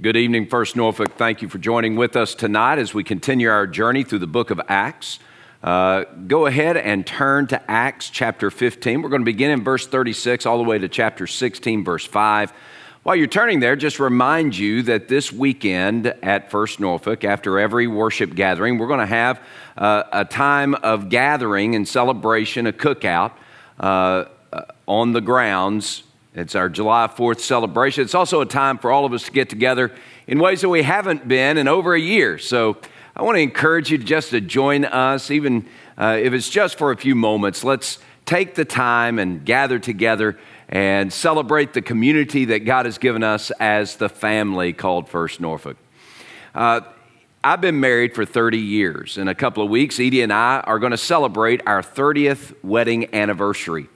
Good evening, First Norfolk. Thank you for joining with us tonight as we continue our journey through the book of Acts. Uh, go ahead and turn to Acts chapter 15. We're going to begin in verse 36 all the way to chapter 16, verse 5. While you're turning there, just remind you that this weekend at First Norfolk, after every worship gathering, we're going to have uh, a time of gathering and celebration, a cookout uh, uh on the grounds it's our July 4th celebration. It's also a time for all of us to get together in ways that we haven't been in over a year. So I want to encourage you just to join us, even uh, if it's just for a few moments. Let's take the time and gather together and celebrate the community that God has given us as the family called First Norfolk. Uh, I've been married for 30 years. In a couple of weeks, Edie and I are going to celebrate our 30th wedding anniversary.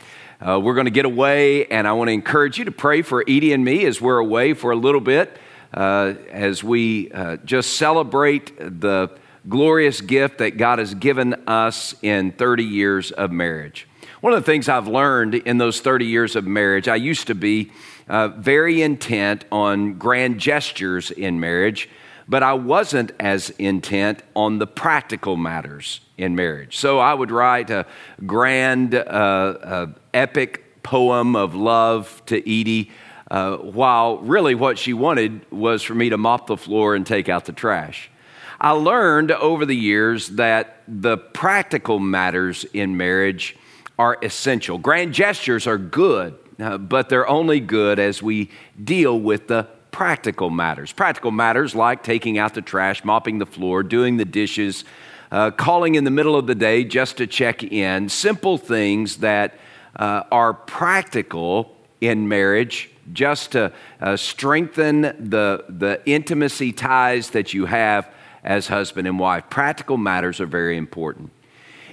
Uh, we're going to get away, and I want to encourage you to pray for Edie and me as we're away for a little bit, uh, as we uh, just celebrate the glorious gift that God has given us in 30 years of marriage. One of the things I've learned in those 30 years of marriage, I used to be uh, very intent on grand gestures in marriage but I wasn't as intent on the practical matters in marriage. So I would write a grand, uh, uh, epic poem of love to Edie, uh, while really what she wanted was for me to mop the floor and take out the trash. I learned over the years that the practical matters in marriage are essential. Grand gestures are good, uh, but they're only good as we deal with the practical matters. Practical matters like taking out the trash, mopping the floor, doing the dishes, uh, calling in the middle of the day just to check in. Simple things that uh, are practical in marriage just to uh, strengthen the, the intimacy ties that you have as husband and wife. Practical matters are very important.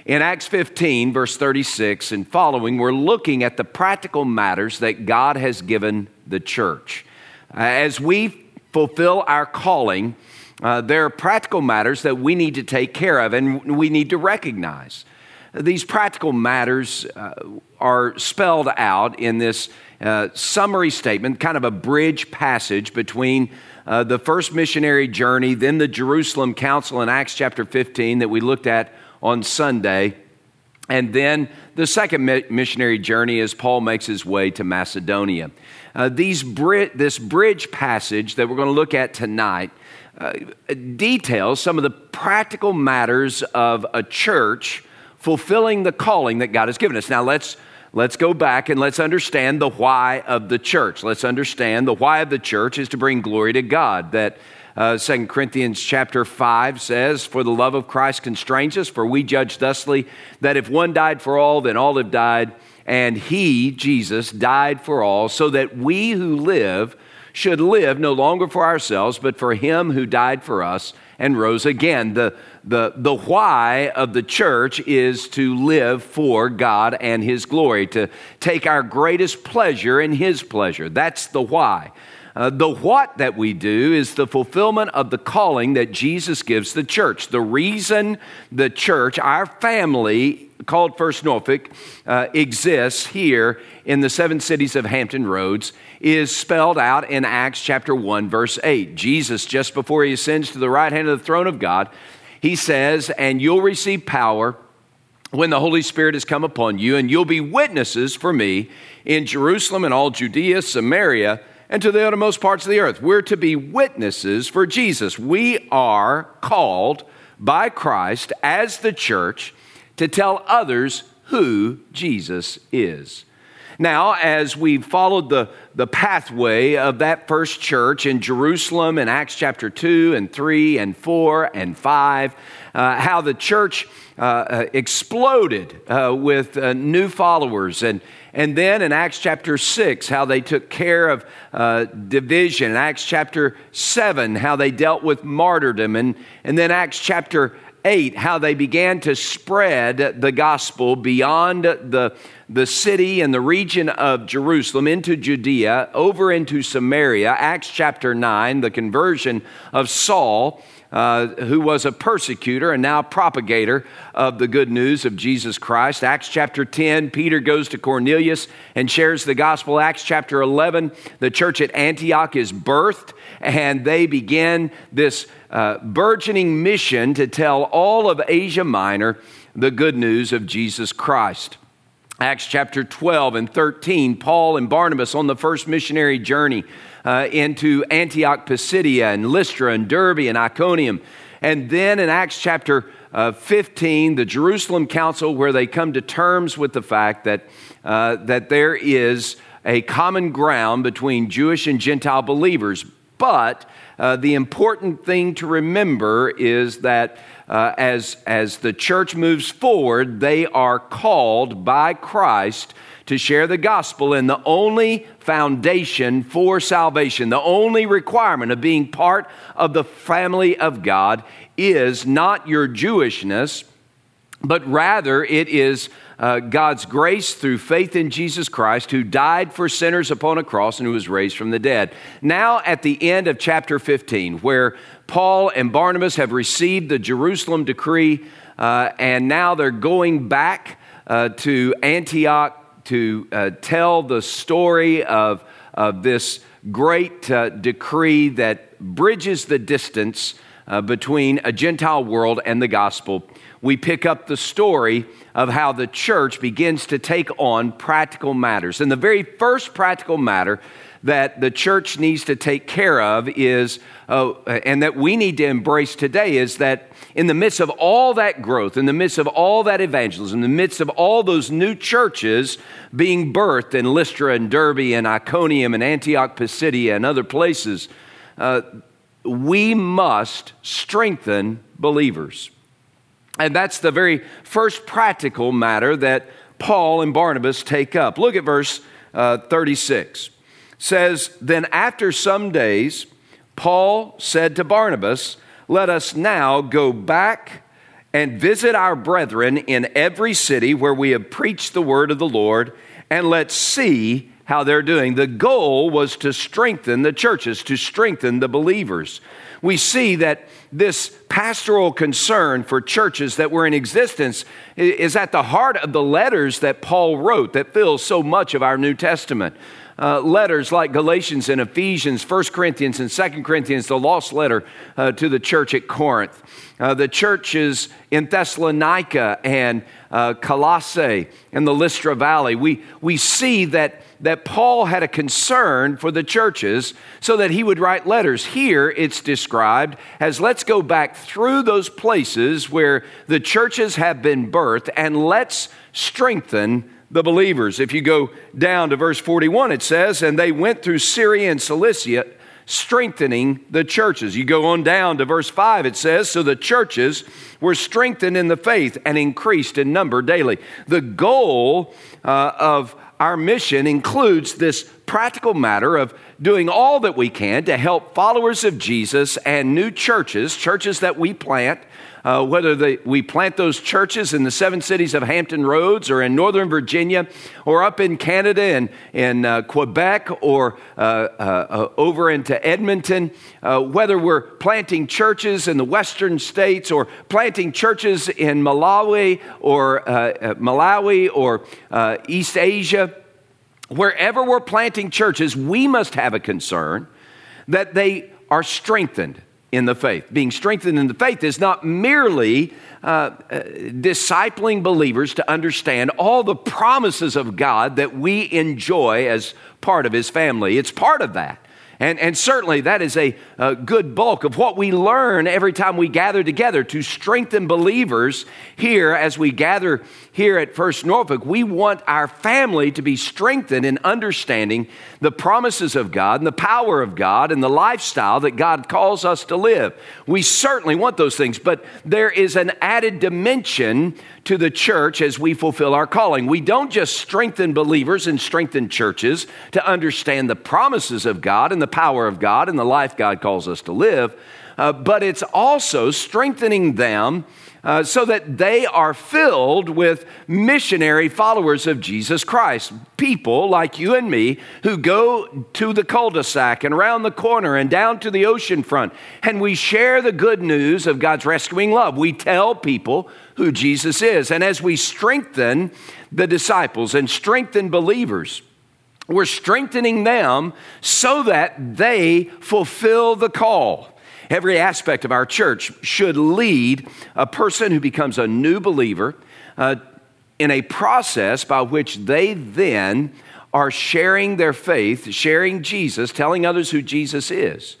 In Acts 15, verse 36 and following, we're looking at the practical matters that God has given the church. Uh, as we fulfill our calling, uh, there are practical matters that we need to take care of and we need to recognize. These practical matters uh, are spelled out in this uh, summary statement, kind of a bridge passage between uh, the first missionary journey, then the Jerusalem Council in Acts chapter 15 that we looked at on Sunday, and then the second missionary journey as Paul makes his way to Macedonia. Uh, these this bridge passage that we're going to look at tonight uh, details some of the practical matters of a church fulfilling the calling that God has given us. Now, let's, let's go back and let's understand the why of the church. Let's understand the why of the church is to bring glory to God. That uh, 2 Corinthians chapter 5 says, For the love of Christ constrains us, for we judge thusly that if one died for all, then all have died and he, Jesus, died for all, so that we who live should live no longer for ourselves, but for him who died for us and rose again. The, the, the why of the church is to live for God and his glory, to take our greatest pleasure in his pleasure. That's the why. Uh, the what that we do is the fulfillment of the calling that Jesus gives the church. The reason the church, our family, called First Norfolk uh, exists here in the seven cities of Hampton Roads is spelled out in Acts chapter 1, verse 8. Jesus, just before he ascends to the right hand of the throne of God, he says, And you'll receive power when the Holy Spirit has come upon you, and you'll be witnesses for me in Jerusalem and all Judea, Samaria, and to the uttermost parts of the earth. We're to be witnesses for Jesus. We are called by Christ as the church to tell others who Jesus is. Now, as we've followed the, the pathway of that first church in Jerusalem in Acts chapter 2 and 3 and 4 and 5, uh, how the church uh, uh exploded uh, with uh, new followers and, and then in Acts chapter 6, how they took care of uh, division. In Acts chapter 7, how they dealt with martyrdom. And, and then Acts chapter 8, how they began to spread the gospel beyond the, the city and the region of Jerusalem into Judea, over into Samaria. Acts chapter 9, the conversion of Saul. Uh, who was a persecutor and now propagator of the good news of Jesus Christ. Acts chapter 10, Peter goes to Cornelius and shares the gospel. Acts chapter 11, the church at Antioch is birthed, and they begin this uh, burgeoning mission to tell all of Asia Minor the good news of Jesus Christ. Acts chapter 12 and 13, Paul and Barnabas on the first missionary journey uh, into Antioch, Pisidia, and Lystra, and Derbe, and Iconium. And then in Acts chapter uh, 15, the Jerusalem Council, where they come to terms with the fact that, uh, that there is a common ground between Jewish and Gentile believers. But uh, the important thing to remember is that uh, as, as the church moves forward, they are called by Christ to share the gospel. And the only foundation for salvation, the only requirement of being part of the family of God is not your Jewishness, but rather it is uh, God's grace through faith in Jesus Christ, who died for sinners upon a cross and who was raised from the dead. Now, at the end of chapter 15, where Paul and Barnabas have received the Jerusalem decree, uh, and now they're going back uh, to Antioch to uh, tell the story of, of this great uh, decree that bridges the distance uh, between a Gentile world and the gospel. We pick up the story of how the church begins to take on practical matters. And the very first practical matter that the church needs to take care of is, uh, and that we need to embrace today, is that in the midst of all that growth, in the midst of all that evangelism, in the midst of all those new churches being birthed in Lystra and Derbe and Iconium and Antioch Pisidia and other places, uh, we must strengthen believers. And that's the very first practical matter that Paul and Barnabas take up. Look at verse uh, 36 says, Then after some days, Paul said to Barnabas, Let us now go back and visit our brethren in every city where we have preached the word of the Lord, and let's see how they're doing. The goal was to strengthen the churches, to strengthen the believers. We see that this pastoral concern for churches that were in existence is at the heart of the letters that Paul wrote that fills so much of our New Testament uh, letters like Galatians and Ephesians, 1 Corinthians and 2 Corinthians, the lost letter uh, to the church at Corinth. Uh, the churches in Thessalonica and uh, Colossae and the Lystra Valley, we, we see that, that Paul had a concern for the churches so that he would write letters. Here it's described as let's go back through those places where the churches have been birthed and let's strengthen the believers. If you go down to verse 41, it says, And they went through Syria and Cilicia, strengthening the churches. You go on down to verse 5, it says, So the churches were strengthened in the faith and increased in number daily. The goal uh, of our mission includes this practical matter of doing all that we can to help followers of Jesus and new churches, churches that we plant, uh, whether they, we plant those churches in the seven cities of Hampton Roads or in Northern Virginia or up in Canada and in uh, Quebec or uh, uh over into Edmonton, uh, whether we're planting churches in the western states or planting churches in Malawi or uh, Malawi or East Asia, wherever we're planting churches, we must have a concern that they are strengthened in the faith. Being strengthened in the faith is not merely uh, uh, discipling believers to understand all the promises of God that we enjoy as part of His family. It's part of that. And, and certainly that is a, a, good bulk of what we learn every time we gather together to strengthen believers here as we gather here at First Norfolk. We want our family to be strengthened in understanding the promises of God and the power of God and the lifestyle that God calls us to live. We certainly want those things, but there is an added dimension to the church as we fulfill our calling. We don't just strengthen believers and strengthen churches to understand the promises of God and the power of God and the life God calls us to live, uh, but it's also strengthening them uh, so that they are filled with missionary followers of Jesus Christ. People like you and me who go to the cul de sac and around the corner and down to the ocean front, and we share the good news of God's rescuing love. We tell people who Jesus is. And as we strengthen the disciples and strengthen believers, we're strengthening them so that they fulfill the call. Every aspect of our church should lead a person who becomes a new believer uh, in a process by which they then are sharing their faith, sharing Jesus, telling others who Jesus is.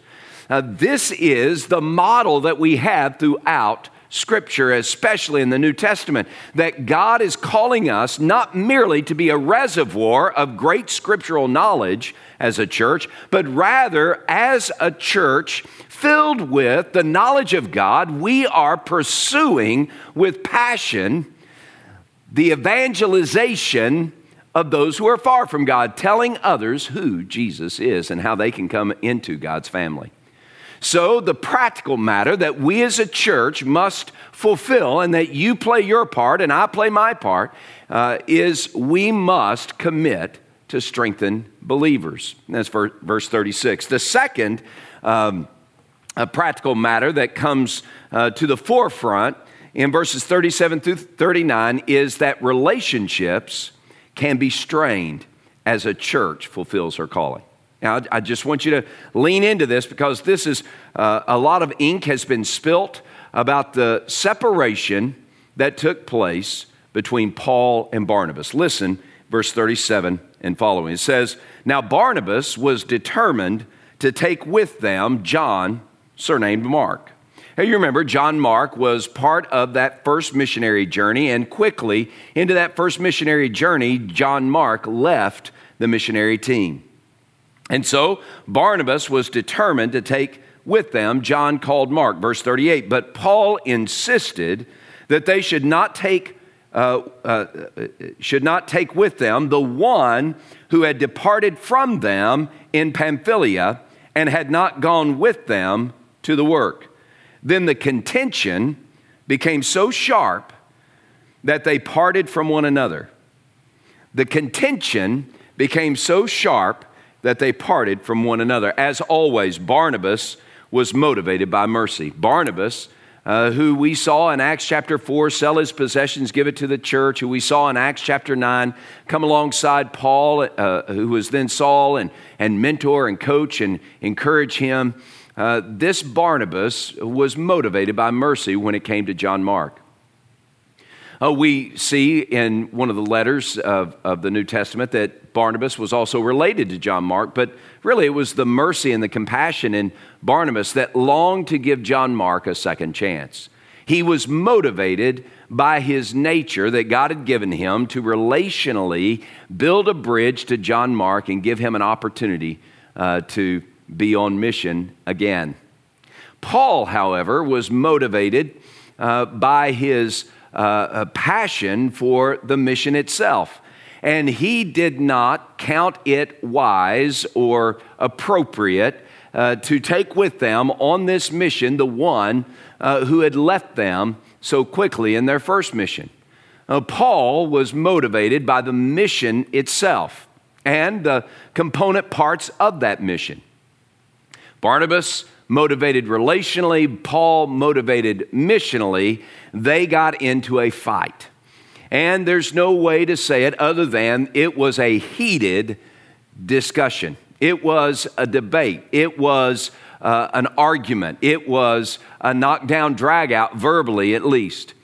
Uh, this is the model that we have throughout Scripture, especially in the New Testament, that God is calling us not merely to be a reservoir of great scriptural knowledge as a church, but rather as a church filled with the knowledge of God, we are pursuing with passion the evangelization of those who are far from God, telling others who Jesus is and how they can come into God's family. So, the practical matter that we as a church must fulfill, and that you play your part and I play my part, uh, is we must commit to strengthen believers. that's verse 36. The second um, practical matter that comes uh, to the forefront in verses 37 through 39 is that relationships can be strained as a church fulfills her calling. Now, I just want you to lean into this because this is uh, a lot of ink has been spilt about the separation that took place between Paul and Barnabas. Listen, verse 37 and following. It says, Now Barnabas was determined to take with them John surnamed Mark. Hey, you remember, John Mark was part of that first missionary journey, and quickly into that first missionary journey, John Mark left the missionary team. And so Barnabas was determined to take with them John called Mark, verse 38. But Paul insisted that they should not take, uh, uh, should not take with them the one who had departed from them in Pamphylia and had not gone with them to the work. Then the contention became so sharp that they parted from one another. The contention became so sharp that they parted from one another. As always, Barnabas was motivated by mercy. Barnabas, uh, who we saw in Acts chapter 4 sell his possessions, give it to the church, who we saw in Acts chapter 9 come alongside Paul, uh, who was then Saul, and, and mentor and coach and encourage him. Uh, this Barnabas was motivated by mercy when it came to John Mark. Uh, we see in one of the letters of, of the New Testament that Barnabas was also related to John Mark, but really it was the mercy and the compassion in Barnabas that longed to give John Mark a second chance. He was motivated by his nature that God had given him to relationally build a bridge to John Mark and give him an opportunity uh, to be on mission again. Paul, however, was motivated uh, by his uh, passion for the mission itself. And he did not count it wise or appropriate uh, to take with them on this mission the one uh, who had left them so quickly in their first mission. Uh, Paul was motivated by the mission itself and the component parts of that mission. Barnabas motivated relationally, Paul motivated missionally, they got into a fight. And there's no way to say it other than it was a heated discussion. It was a debate. It was uh, an argument. It was a knockdown, drag out, verbally at least.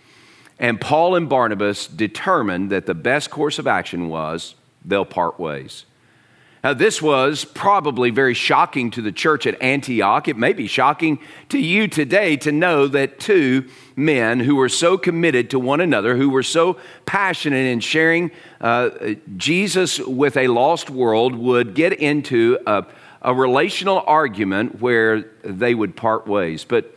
And Paul and Barnabas determined that the best course of action was they'll part ways. Now, this was probably very shocking to the church at Antioch. It may be shocking to you today to know that two men who were so committed to one another, who were so passionate in sharing uh, Jesus with a lost world, would get into a, a relational argument where they would part ways. But,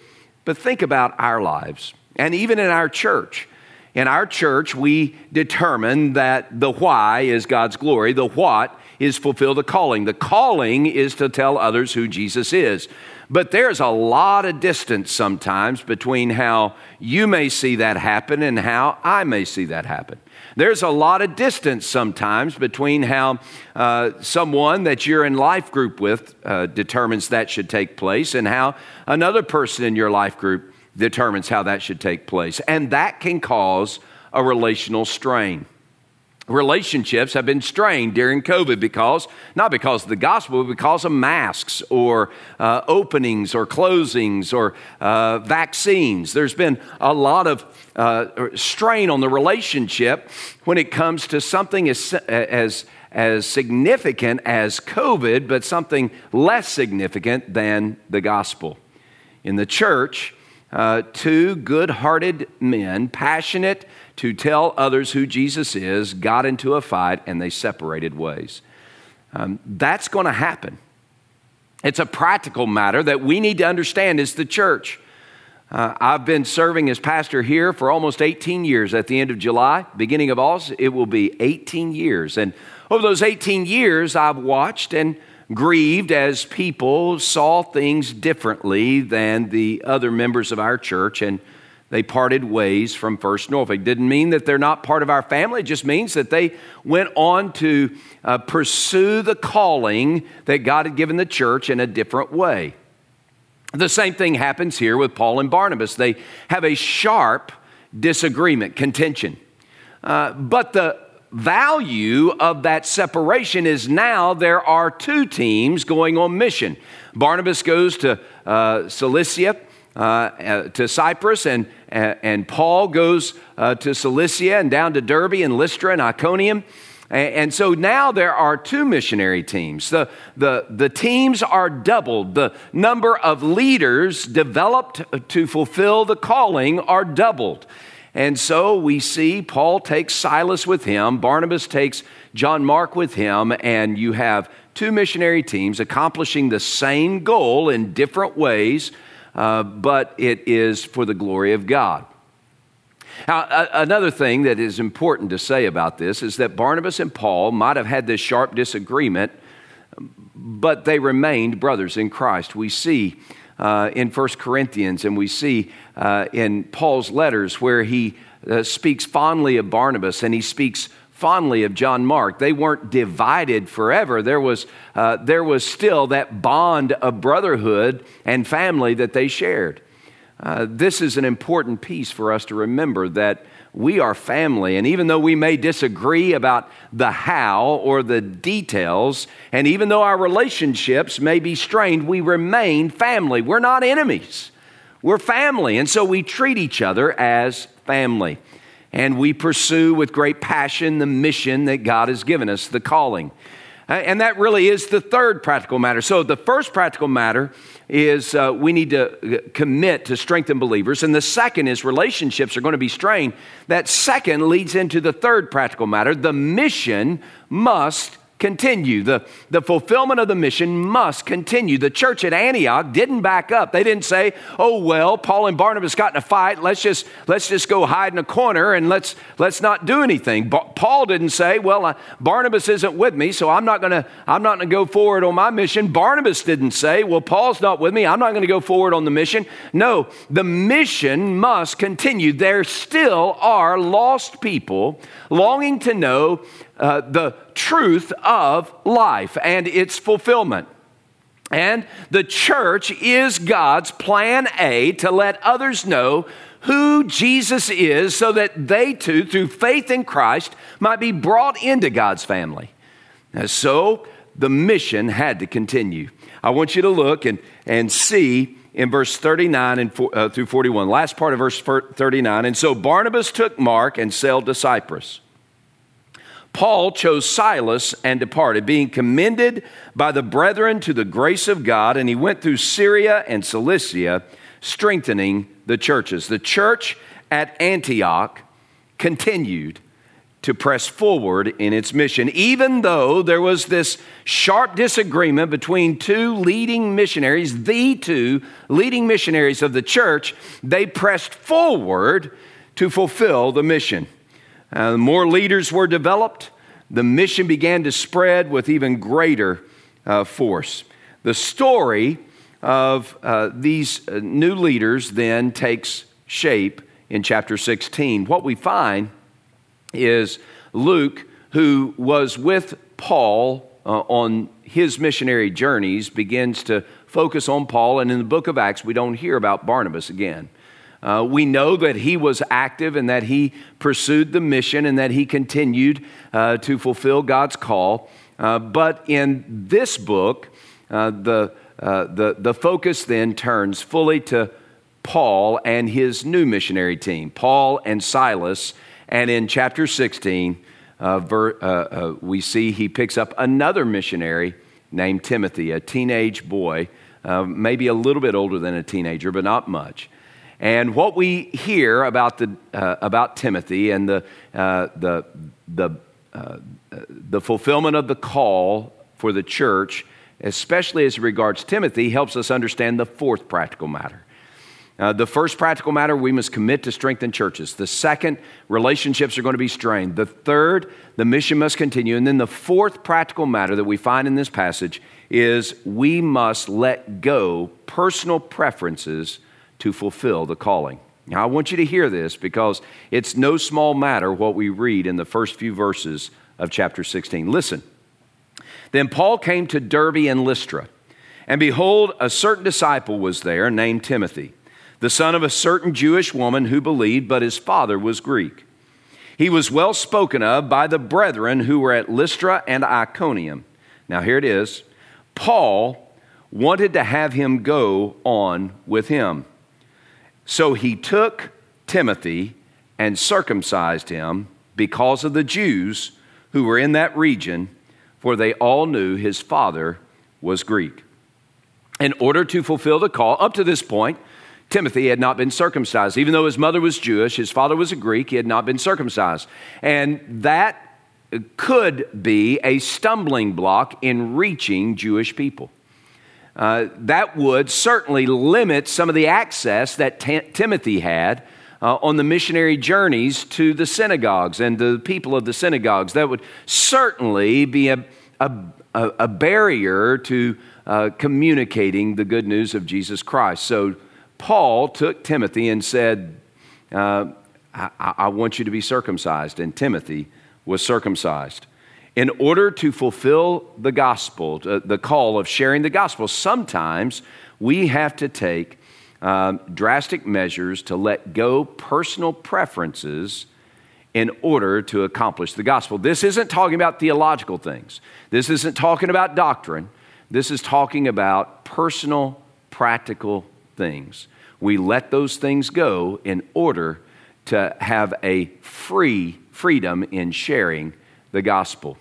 but think about our lives, and even in our church. In our church, we determine that the why is God's glory, the what is fulfill the calling. The calling is to tell others who Jesus is. But there's a lot of distance sometimes between how you may see that happen and how I may see that happen. There's a lot of distance sometimes between how uh, someone that you're in life group with uh, determines that should take place and how another person in your life group determines how that should take place. And that can cause a relational strain relationships have been strained during COVID because, not because of the gospel, but because of masks or uh, openings or closings or uh, vaccines. There's been a lot of uh, strain on the relationship when it comes to something as, as, as significant as COVID, but something less significant than the gospel. In the church, uh, two good hearted men, passionate to tell others who Jesus is, got into a fight and they separated ways. Um, that's going to happen. It's a practical matter that we need to understand as the church. Uh, I've been serving as pastor here for almost 18 years. At the end of July, beginning of August, it will be 18 years. And over those 18 years, I've watched and grieved as people saw things differently than the other members of our church. And they parted ways from First Norfolk. Didn't mean that they're not part of our family, it just means that they went on to uh, pursue the calling that God had given the church in a different way. The same thing happens here with Paul and Barnabas. They have a sharp disagreement, contention. Uh, but the value of that separation is now there are two teams going on mission. Barnabas goes to uh, Cilicia uh, uh, to Cyprus, and, and Paul goes uh, to Cilicia and down to Derbe and Lystra and Iconium. And so now there are two missionary teams. The, the, the teams are doubled. The number of leaders developed to fulfill the calling are doubled. And so we see Paul takes Silas with him, Barnabas takes John Mark with him, and you have two missionary teams accomplishing the same goal in different ways uh, but it is for the glory of God. Now, another thing that is important to say about this is that Barnabas and Paul might have had this sharp disagreement, but they remained brothers in Christ. We see uh, in 1 Corinthians and we see uh, in Paul's letters where he uh, speaks fondly of Barnabas and he speaks fondly of John Mark. They weren't divided forever. There was, uh, there was still that bond of brotherhood and family that they shared. Uh, this is an important piece for us to remember that we are family. And even though we may disagree about the how or the details, and even though our relationships may be strained, we remain family. We're not enemies, we're family. And so we treat each other as family and we pursue with great passion the mission that God has given us, the calling. Uh, and that really is the third practical matter. So, the first practical matter is uh, we need to uh, commit to strengthen believers. And the second is relationships are going to be strained. That second leads into the third practical matter. The mission must continue. The, the fulfillment of the mission must continue. The church at Antioch didn't back up. They didn't say, oh, well, Paul and Barnabas got in a fight. Let's just, let's just go hide in a corner and let's, let's not do anything. Ba- Paul didn't say, well, uh, Barnabas isn't with me, so I'm not going to I'm not going to go forward on my mission. Barnabas didn't say, well, Paul's not with me. I'm not going to go forward on the mission. No, the mission must continue. There still are lost people longing to know uh, the truth of life and its fulfillment. And the church is God's plan A to let others know who Jesus is so that they too, through faith in Christ, might be brought into God's family. And so the mission had to continue. I want you to look and, and see in verse 39 and uh, through 41, last part of verse 39. And so Barnabas took Mark and sailed to Cyprus. Paul chose Silas and departed, being commended by the brethren to the grace of God, and he went through Syria and Cilicia, strengthening the churches. The church at Antioch continued to press forward in its mission, even though there was this sharp disagreement between two leading missionaries, the two leading missionaries of the church, they pressed forward to fulfill the mission. Uh, more leaders were developed. the mission began to spread with even greater uh, force. The story of uh, these uh, new leaders then takes shape in chapter 16. What we find is Luke, who was with Paul uh, on his missionary journeys, begins to focus on Paul. And in the book of Acts, we don't hear about Barnabas again. Uh, we know that he was active and that he pursued the mission and that he continued uh, to fulfill God's call. Uh, but in this book, uh, the, uh, the, the focus then turns fully to Paul and his new missionary team, Paul and Silas. And in chapter 16, uh, ver, we see he picks up another missionary named Timothy, a teenage boy, maybe a little bit older than a teenager, but not much. And what we hear about, the, uh, about Timothy and the, uh, the, the, uh, the fulfillment of the call for the church, especially as regards Timothy, helps us understand the fourth practical matter. Uh, the first practical matter, we must commit to strengthen churches. The second, relationships are going to be strained. The third, the mission must continue. And then the fourth practical matter that we find in this passage is we must let go personal preferences to fulfill the calling. Now, I want you to hear this because it's no small matter what we read in the first few verses of chapter 16. Listen. Then Paul came to Derbe and Lystra, and behold, a certain disciple was there named Timothy, the son of a certain Jewish woman who believed, but his father was Greek. He was well spoken of by the brethren who were at Lystra and Iconium. Now, here it is Paul wanted to have him go on with him. So he took Timothy and circumcised him because of the Jews who were in that region, for they all knew his father was Greek. In order to fulfill the call, up to this point, Timothy had not been circumcised. Even though his mother was Jewish, his father was a Greek, he had not been circumcised. And that could be a stumbling block in reaching Jewish people. Uh, that would certainly limit some of the access that T- Timothy had uh, on the missionary journeys to the synagogues and the people of the synagogues. That would certainly be a, a, a barrier to uh, communicating the good news of Jesus Christ. So Paul took Timothy and said, uh, I, I want you to be circumcised. And Timothy was circumcised in order to fulfill the gospel, uh, the call of sharing the gospel, sometimes we have to take um, drastic measures to let go personal preferences in order to accomplish the gospel. This isn't talking about theological things, this isn't talking about doctrine. This is talking about personal, practical things. We let those things go in order to have a free freedom in sharing the gospel.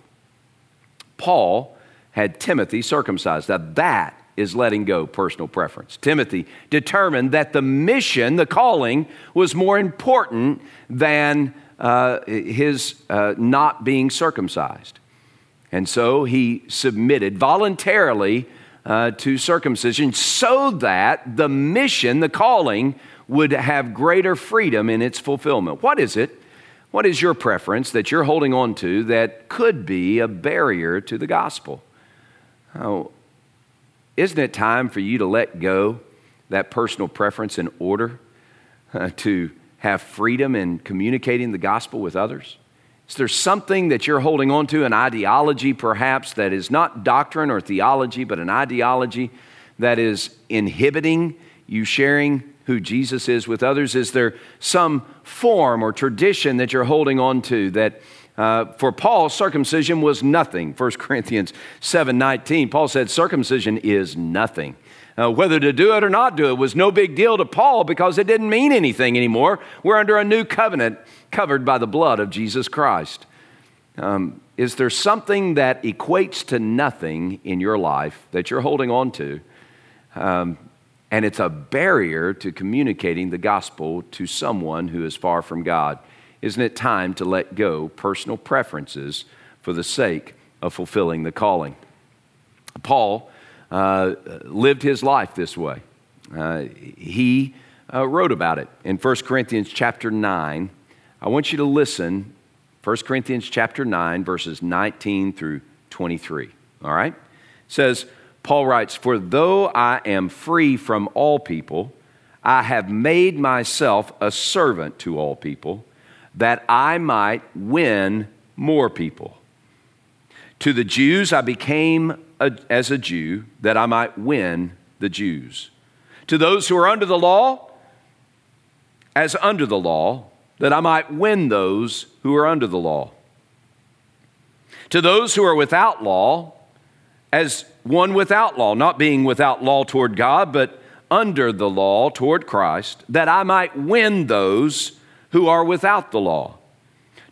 Paul had Timothy circumcised. Now, that is letting go personal preference. Timothy determined that the mission, the calling, was more important than uh, his uh, not being circumcised. And so he submitted voluntarily uh, to circumcision so that the mission, the calling, would have greater freedom in its fulfillment. What is it what is your preference that you're holding on to that could be a barrier to the gospel? Oh, isn't it time for you to let go that personal preference in order uh, to have freedom in communicating the gospel with others? Is there something that you're holding on to, an ideology perhaps that is not doctrine or theology, but an ideology that is inhibiting you sharing who Jesus is with others? Is there some form or tradition that you're holding on to that uh, for Paul, circumcision was nothing. 1 Corinthians 7 19, Paul said, circumcision is nothing. Uh, whether to do it or not do it was no big deal to Paul because it didn't mean anything anymore. We're under a new covenant covered by the blood of Jesus Christ. Um, is there something that equates to nothing in your life that you're holding on to? Um, and it's a barrier to communicating the gospel to someone who is far from God. Isn't it time to let go personal preferences for the sake of fulfilling the calling? Paul uh, lived his life this way. Uh, he uh, wrote about it in 1 Corinthians chapter 9. I want you to listen 1 Corinthians chapter 9, verses 19 through 23. All right? It says, Paul writes, For though I am free from all people, I have made myself a servant to all people, that I might win more people. To the Jews, I became a, as a Jew, that I might win the Jews. To those who are under the law, as under the law, that I might win those who are under the law. To those who are without law, as one without law, not being without law toward God, but under the law toward Christ, that I might win those who are without the law.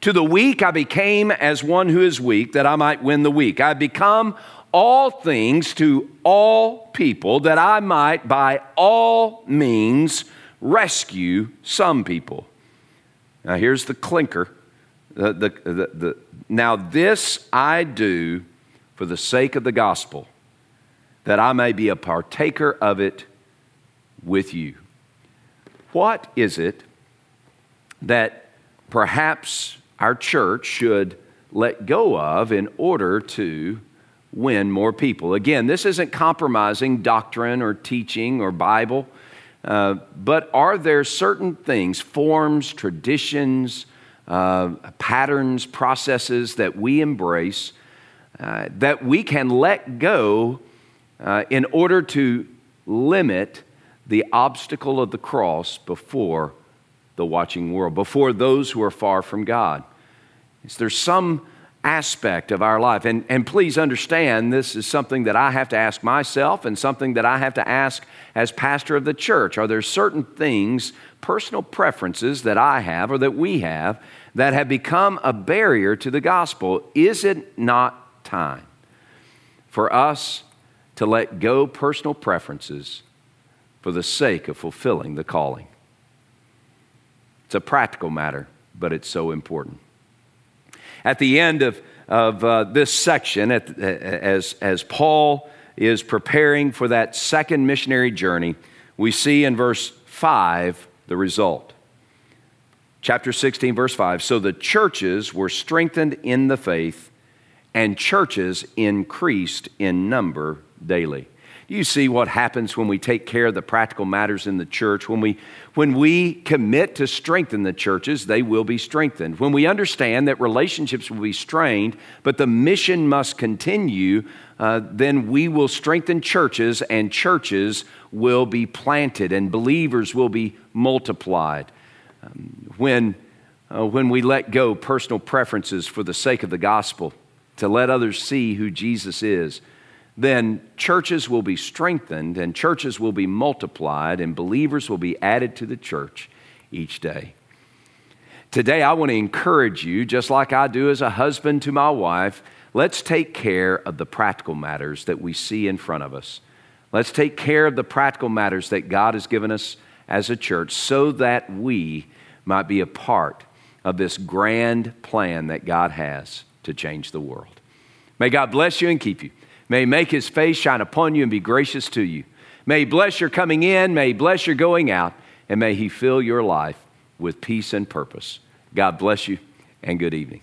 To the weak I became as one who is weak, that I might win the weak. I become all things to all people, that I might by all means rescue some people. Now here's the clinker. The, the, the, now, this I do for the sake of the gospel, that I may be a partaker of it with you. What is it that perhaps our church should let go of in order to win more people? Again, this isn't compromising doctrine or teaching or Bible, uh, but are there certain things, forms, traditions, uh, patterns, processes that we embrace uh, that we can let go uh, in order to limit the obstacle of the cross before the watching world, before those who are far from God. Is there some aspect of our life? And, and please understand, this is something that I have to ask myself and something that I have to ask as pastor of the church. Are there certain things, personal preferences that I have or that we have, that have become a barrier to the gospel? Is it not time for us to let go personal preferences for the sake of fulfilling the calling. It's a practical matter, but it's so important. At the end of, of uh, this section, at, as, as Paul is preparing for that second missionary journey, we see in verse 5 the result. Chapter 16, verse 5. So the churches were strengthened in the faith, and churches increased in number daily. Do you see what happens when we take care of the practical matters in the church? When we, when we commit to strengthen the churches, they will be strengthened. When we understand that relationships will be strained, but the mission must continue, uh, then we will strengthen churches and churches will be planted and believers will be multiplied. Um, when, uh, when we let go personal preferences for the sake of the gospel, to let others see who Jesus is, then churches will be strengthened and churches will be multiplied and believers will be added to the church each day. Today, I want to encourage you, just like I do as a husband to my wife, let's take care of the practical matters that we see in front of us. Let's take care of the practical matters that God has given us as a church so that we might be a part of this grand plan that God has to change the world. May God bless you and keep you. May make his face shine upon you and be gracious to you. May he bless your coming in, may he bless your going out, and may he fill your life with peace and purpose. God bless you and good evening.